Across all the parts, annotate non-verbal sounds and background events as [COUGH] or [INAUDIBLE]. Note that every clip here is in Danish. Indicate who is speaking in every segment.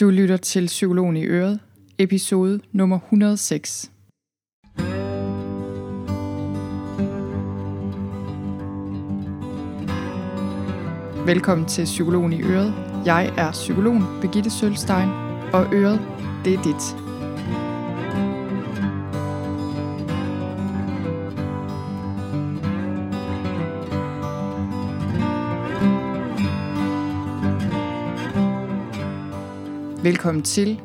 Speaker 1: Du lytter til Psykologen i Øret, episode nummer 106. Velkommen til Psykologen i Øret. Jeg er psykologen Birgitte Sølstein, og Øret, det er dit. Velkommen til.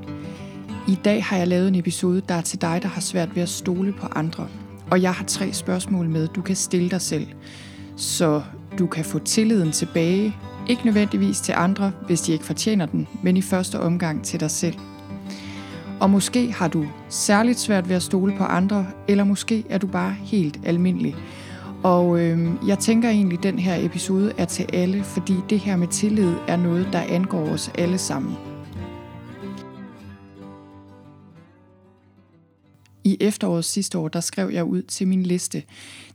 Speaker 1: I dag har jeg lavet en episode, der er til dig, der har svært ved at stole på andre. Og jeg har tre spørgsmål med, du kan stille dig selv, så du kan få tilliden tilbage. Ikke nødvendigvis til andre, hvis de ikke fortjener den, men i første omgang til dig selv. Og måske har du særligt svært ved at stole på andre, eller måske er du bare helt almindelig. Og øh, jeg tænker egentlig, at den her episode er til alle, fordi det her med tillid er noget, der angår os alle sammen. I efteråret sidste år, der skrev jeg ud til min liste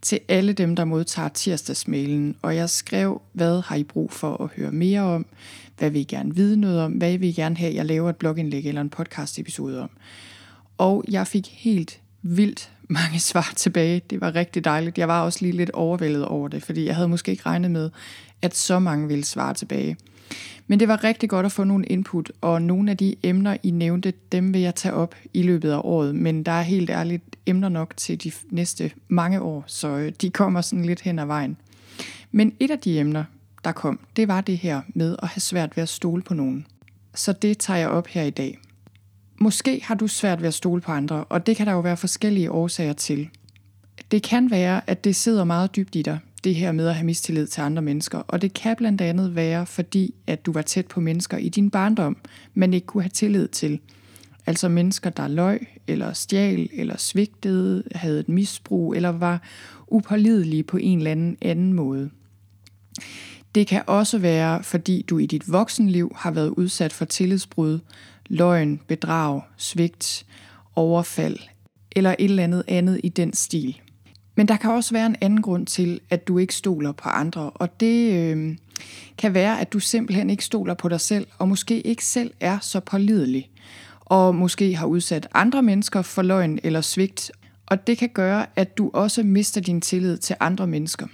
Speaker 1: til alle dem, der modtager tirsdagsmailen, og jeg skrev, hvad har I brug for at høre mere om, hvad vil I gerne vide noget om, hvad vil I gerne have, jeg laver et blogindlæg eller en podcast episode om. Og jeg fik helt vildt mange [LAUGHS] svar tilbage. Det var rigtig dejligt. Jeg var også lige lidt overvældet over det, fordi jeg havde måske ikke regnet med, at så mange ville svare tilbage. Men det var rigtig godt at få nogle input, og nogle af de emner, I nævnte, dem vil jeg tage op i løbet af året. Men der er helt ærligt emner nok til de næste mange år, så øh, de kommer sådan lidt hen ad vejen. Men et af de emner, der kom, det var det her med at have svært ved at stole på nogen. Så det tager jeg op her i dag. Måske har du svært ved at stole på andre, og det kan der jo være forskellige årsager til. Det kan være, at det sidder meget dybt i dig det her med at have mistillid til andre mennesker. Og det kan blandt andet være, fordi at du var tæt på mennesker i din barndom, men ikke kunne have tillid til. Altså mennesker, der løg, eller stjal, eller svigtede, havde et misbrug, eller var upålidelige på en eller anden anden måde. Det kan også være, fordi du i dit voksenliv har været udsat for tillidsbrud, løgn, bedrag, svigt, overfald eller et eller andet andet i den stil. Men der kan også være en anden grund til, at du ikke stoler på andre, og det øh, kan være, at du simpelthen ikke stoler på dig selv, og måske ikke selv er så pålidelig, og måske har udsat andre mennesker for løgn eller svigt, og det kan gøre, at du også mister din tillid til andre mennesker.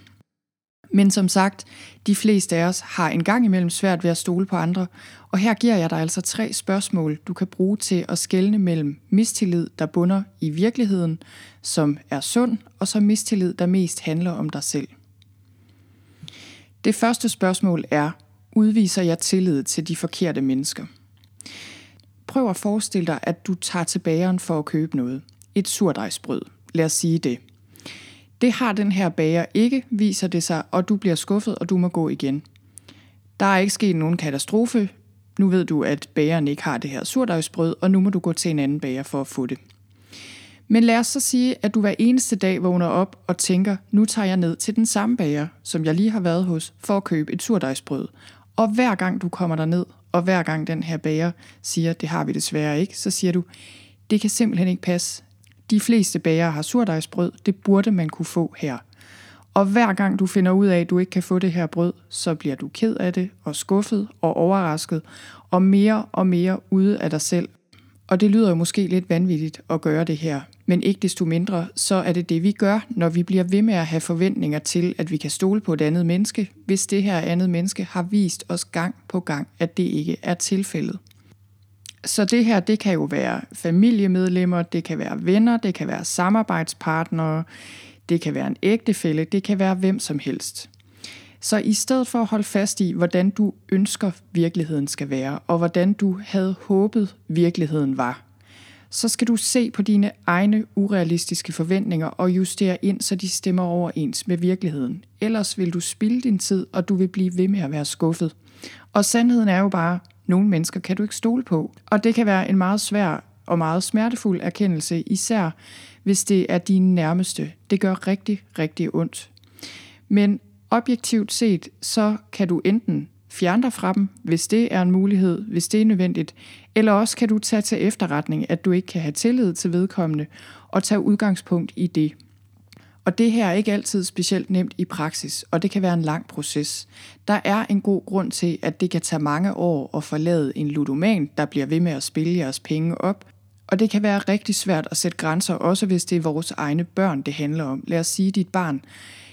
Speaker 1: Men som sagt, de fleste af os har en gang imellem svært ved at stole på andre, og her giver jeg dig altså tre spørgsmål, du kan bruge til at skelne mellem mistillid, der bunder i virkeligheden, som er sund, og så mistillid, der mest handler om dig selv. Det første spørgsmål er, udviser jeg tillid til de forkerte mennesker? Prøv at forestille dig, at du tager til bageren for at købe noget. Et surdejsbrød. Lad os sige det. Det har den her bager ikke, viser det sig, og du bliver skuffet, og du må gå igen. Der er ikke sket nogen katastrofe. Nu ved du, at bageren ikke har det her surdejsbrød, og nu må du gå til en anden bager for at få det. Men lad os så sige, at du hver eneste dag vågner op og tænker, nu tager jeg ned til den samme bager, som jeg lige har været hos, for at købe et surdejsbrød. Og hver gang du kommer der ned, og hver gang den her bager siger, det har vi desværre ikke, så siger du, det kan simpelthen ikke passe. De fleste bager har surdejsbrød, det burde man kunne få her. Og hver gang du finder ud af, at du ikke kan få det her brød, så bliver du ked af det og skuffet og overrasket og mere og mere ude af dig selv. Og det lyder jo måske lidt vanvittigt at gøre det her, men ikke desto mindre, så er det det, vi gør, når vi bliver ved med at have forventninger til, at vi kan stole på et andet menneske, hvis det her andet menneske har vist os gang på gang, at det ikke er tilfældet. Så det her, det kan jo være familiemedlemmer, det kan være venner, det kan være samarbejdspartnere, det kan være en ægtefælle, det kan være hvem som helst. Så i stedet for at holde fast i, hvordan du ønsker virkeligheden skal være, og hvordan du havde håbet virkeligheden var, så skal du se på dine egne urealistiske forventninger og justere ind, så de stemmer overens med virkeligheden. Ellers vil du spilde din tid, og du vil blive ved med at være skuffet. Og sandheden er jo bare, nogle mennesker kan du ikke stole på. Og det kan være en meget svær og meget smertefuld erkendelse, især hvis det er dine nærmeste. Det gør rigtig, rigtig ondt. Men objektivt set, så kan du enten fjerne dig fra dem, hvis det er en mulighed, hvis det er nødvendigt, eller også kan du tage til efterretning, at du ikke kan have tillid til vedkommende, og tage udgangspunkt i det. Og det her er ikke altid specielt nemt i praksis, og det kan være en lang proces. Der er en god grund til, at det kan tage mange år at forlade en ludoman, der bliver ved med at spille jeres penge op, og det kan være rigtig svært at sætte grænser, også hvis det er vores egne børn, det handler om. Lad os sige, at dit barn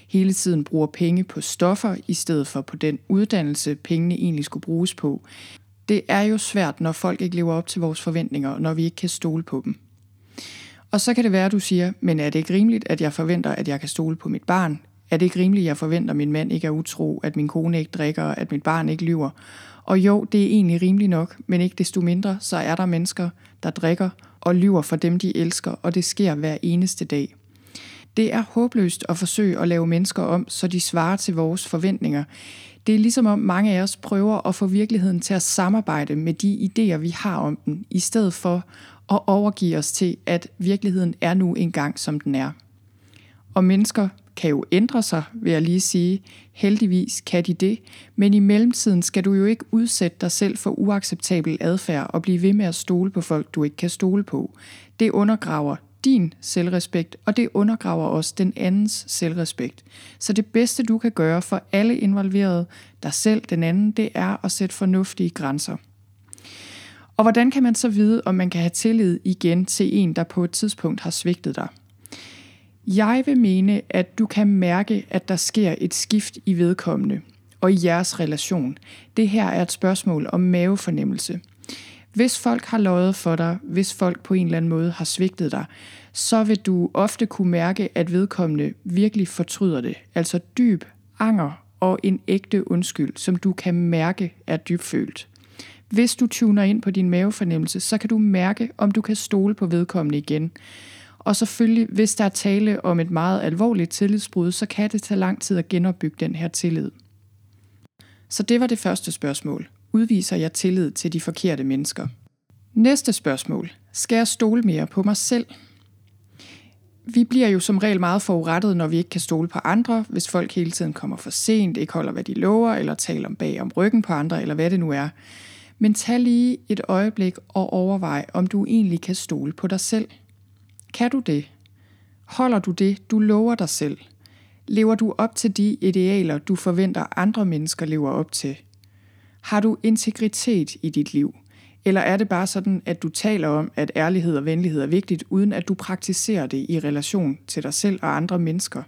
Speaker 1: hele tiden bruger penge på stoffer, i stedet for på den uddannelse, pengene egentlig skulle bruges på. Det er jo svært, når folk ikke lever op til vores forventninger, når vi ikke kan stole på dem. Og så kan det være, at du siger, men er det ikke rimeligt, at jeg forventer, at jeg kan stole på mit barn? Er det ikke rimeligt, at jeg forventer, at min mand ikke er utro, at min kone ikke drikker, at mit barn ikke lyver? Og jo, det er egentlig rimeligt nok, men ikke desto mindre, så er der mennesker, der drikker og lyver for dem, de elsker, og det sker hver eneste dag. Det er håbløst at forsøge at lave mennesker om, så de svarer til vores forventninger. Det er ligesom om mange af os prøver at få virkeligheden til at samarbejde med de idéer, vi har om den, i stedet for og overgive os til, at virkeligheden er nu engang, som den er. Og mennesker kan jo ændre sig, vil jeg lige sige. Heldigvis kan de det, men i mellemtiden skal du jo ikke udsætte dig selv for uacceptabel adfærd og blive ved med at stole på folk, du ikke kan stole på. Det undergraver din selvrespekt, og det undergraver også den andens selvrespekt. Så det bedste, du kan gøre for alle involverede, dig selv, den anden, det er at sætte fornuftige grænser. Og hvordan kan man så vide, om man kan have tillid igen til en, der på et tidspunkt har svigtet dig? Jeg vil mene, at du kan mærke, at der sker et skift i vedkommende og i jeres relation. Det her er et spørgsmål om mavefornemmelse. Hvis folk har løjet for dig, hvis folk på en eller anden måde har svigtet dig, så vil du ofte kunne mærke, at vedkommende virkelig fortryder det. Altså dyb anger og en ægte undskyld, som du kan mærke er dybfølt. Hvis du tuner ind på din mavefornemmelse, så kan du mærke, om du kan stole på vedkommende igen. Og selvfølgelig, hvis der er tale om et meget alvorligt tillidsbrud, så kan det tage lang tid at genopbygge den her tillid. Så det var det første spørgsmål. Udviser jeg tillid til de forkerte mennesker? Næste spørgsmål. Skal jeg stole mere på mig selv? Vi bliver jo som regel meget forurettet, når vi ikke kan stole på andre, hvis folk hele tiden kommer for sent, ikke holder, hvad de lover, eller taler om bag om ryggen på andre, eller hvad det nu er. Men tag lige et øjeblik og overvej, om du egentlig kan stole på dig selv – kan du det? Holder du det, du lover dig selv? Lever du op til de idealer, du forventer andre mennesker lever op til? Har du integritet i dit liv? Eller er det bare sådan, at du taler om, at ærlighed og venlighed er vigtigt, uden at du praktiserer det i relation til dig selv og andre mennesker?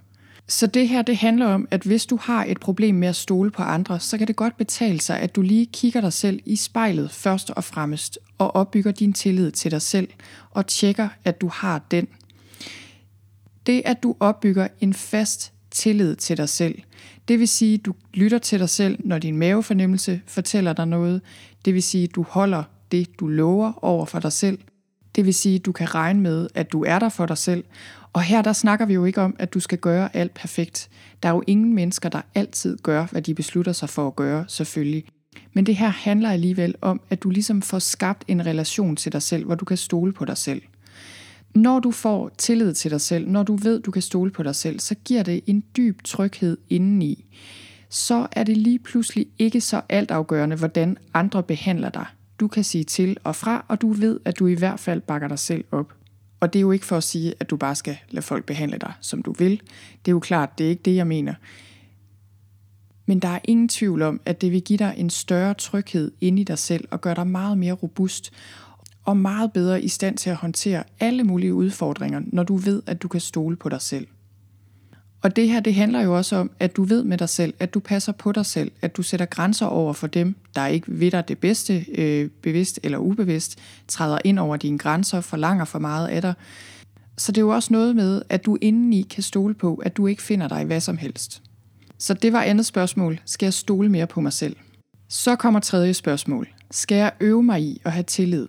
Speaker 1: Så det her, det handler om, at hvis du har et problem med at stole på andre, så kan det godt betale sig, at du lige kigger dig selv i spejlet først og fremmest, og opbygger din tillid til dig selv, og tjekker, at du har den. Det, at du opbygger en fast tillid til dig selv, det vil sige, at du lytter til dig selv, når din mavefornemmelse fortæller dig noget. Det vil sige, at du holder det, du lover over for dig selv. Det vil sige, at du kan regne med, at du er der for dig selv, og her der snakker vi jo ikke om, at du skal gøre alt perfekt. Der er jo ingen mennesker, der altid gør, hvad de beslutter sig for at gøre, selvfølgelig. Men det her handler alligevel om, at du ligesom får skabt en relation til dig selv, hvor du kan stole på dig selv. Når du får tillid til dig selv, når du ved, du kan stole på dig selv, så giver det en dyb tryghed indeni. Så er det lige pludselig ikke så altafgørende, hvordan andre behandler dig. Du kan sige til og fra, og du ved, at du i hvert fald bakker dig selv op. Og det er jo ikke for at sige, at du bare skal lade folk behandle dig, som du vil. Det er jo klart, det er ikke det, jeg mener. Men der er ingen tvivl om, at det vil give dig en større tryghed inde i dig selv og gøre dig meget mere robust og meget bedre i stand til at håndtere alle mulige udfordringer, når du ved, at du kan stole på dig selv. Og det her, det handler jo også om, at du ved med dig selv, at du passer på dig selv, at du sætter grænser over for dem, der ikke ved dig det bedste, øh, bevidst eller ubevidst, træder ind over dine grænser, forlanger for meget af dig. Så det er jo også noget med, at du indeni kan stole på, at du ikke finder dig i hvad som helst. Så det var andet spørgsmål. Skal jeg stole mere på mig selv? Så kommer tredje spørgsmål. Skal jeg øve mig i at have tillid?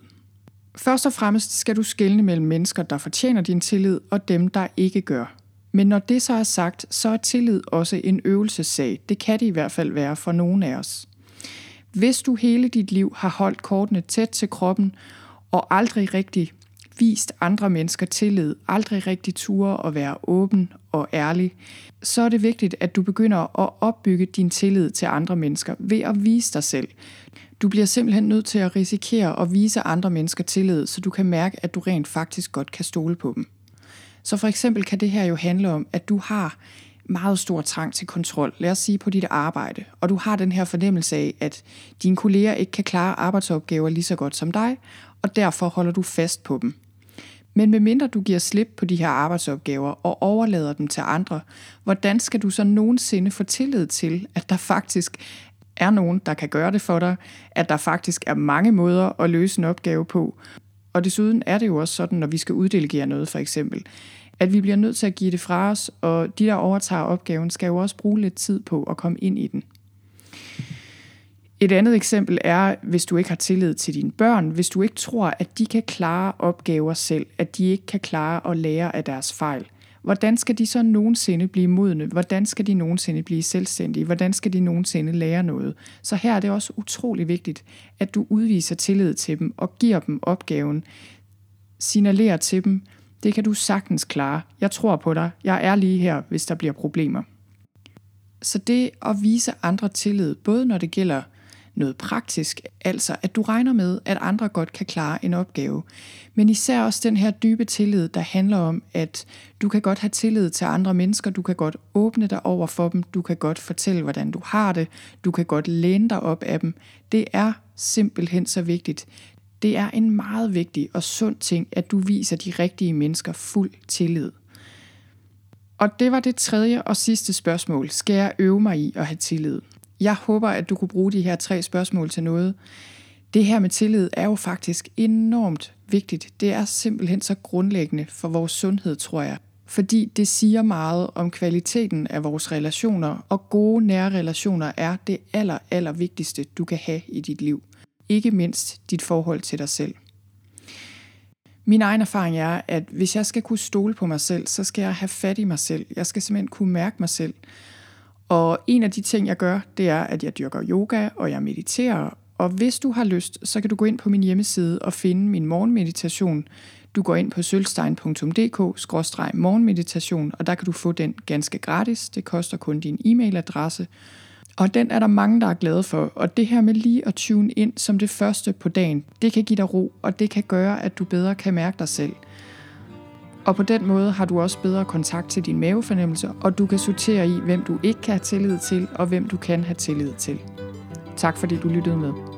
Speaker 1: Først og fremmest skal du skelne mellem mennesker, der fortjener din tillid, og dem, der ikke gør. Men når det så er sagt, så er tillid også en øvelsessag. Det kan det i hvert fald være for nogen af os. Hvis du hele dit liv har holdt kortene tæt til kroppen og aldrig rigtig vist andre mennesker tillid, aldrig rigtig ture at være åben og ærlig, så er det vigtigt, at du begynder at opbygge din tillid til andre mennesker ved at vise dig selv. Du bliver simpelthen nødt til at risikere at vise andre mennesker tillid, så du kan mærke, at du rent faktisk godt kan stole på dem. Så for eksempel kan det her jo handle om, at du har meget stor trang til kontrol, lad os sige på dit arbejde, og du har den her fornemmelse af, at dine kolleger ikke kan klare arbejdsopgaver lige så godt som dig, og derfor holder du fast på dem. Men medmindre du giver slip på de her arbejdsopgaver og overlader dem til andre, hvordan skal du så nogensinde få tillid til, at der faktisk er nogen, der kan gøre det for dig, at der faktisk er mange måder at løse en opgave på. Og desuden er det jo også sådan, når vi skal uddelegere noget for eksempel, at vi bliver nødt til at give det fra os, og de, der overtager opgaven, skal jo også bruge lidt tid på at komme ind i den. Et andet eksempel er, hvis du ikke har tillid til dine børn, hvis du ikke tror, at de kan klare opgaver selv, at de ikke kan klare at lære af deres fejl. Hvordan skal de så nogensinde blive modne? Hvordan skal de nogensinde blive selvstændige? Hvordan skal de nogensinde lære noget? Så her er det også utrolig vigtigt, at du udviser tillid til dem og giver dem opgaven. Signalerer til dem, det kan du sagtens klare. Jeg tror på dig. Jeg er lige her, hvis der bliver problemer. Så det at vise andre tillid, både når det gælder noget praktisk, altså at du regner med, at andre godt kan klare en opgave. Men især også den her dybe tillid, der handler om, at du kan godt have tillid til andre mennesker, du kan godt åbne dig over for dem, du kan godt fortælle, hvordan du har det, du kan godt læne dig op af dem. Det er simpelthen så vigtigt. Det er en meget vigtig og sund ting, at du viser de rigtige mennesker fuld tillid. Og det var det tredje og sidste spørgsmål. Skal jeg øve mig i at have tillid? Jeg håber, at du kunne bruge de her tre spørgsmål til noget. Det her med tillid er jo faktisk enormt vigtigt. Det er simpelthen så grundlæggende for vores sundhed, tror jeg. Fordi det siger meget om kvaliteten af vores relationer, og gode nære relationer er det aller, aller vigtigste, du kan have i dit liv. Ikke mindst dit forhold til dig selv. Min egen erfaring er, at hvis jeg skal kunne stole på mig selv, så skal jeg have fat i mig selv. Jeg skal simpelthen kunne mærke mig selv. Og en af de ting, jeg gør, det er, at jeg dyrker yoga, og jeg mediterer. Og hvis du har lyst, så kan du gå ind på min hjemmeside og finde min morgenmeditation. Du går ind på sølvstein.dk-morgenmeditation, og der kan du få den ganske gratis. Det koster kun din e-mailadresse. Og den er der mange, der er glade for. Og det her med lige at tune ind som det første på dagen, det kan give dig ro, og det kan gøre, at du bedre kan mærke dig selv. Og på den måde har du også bedre kontakt til din mavefornemmelse, og du kan sortere i, hvem du ikke kan have tillid til, og hvem du kan have tillid til. Tak fordi du lyttede med.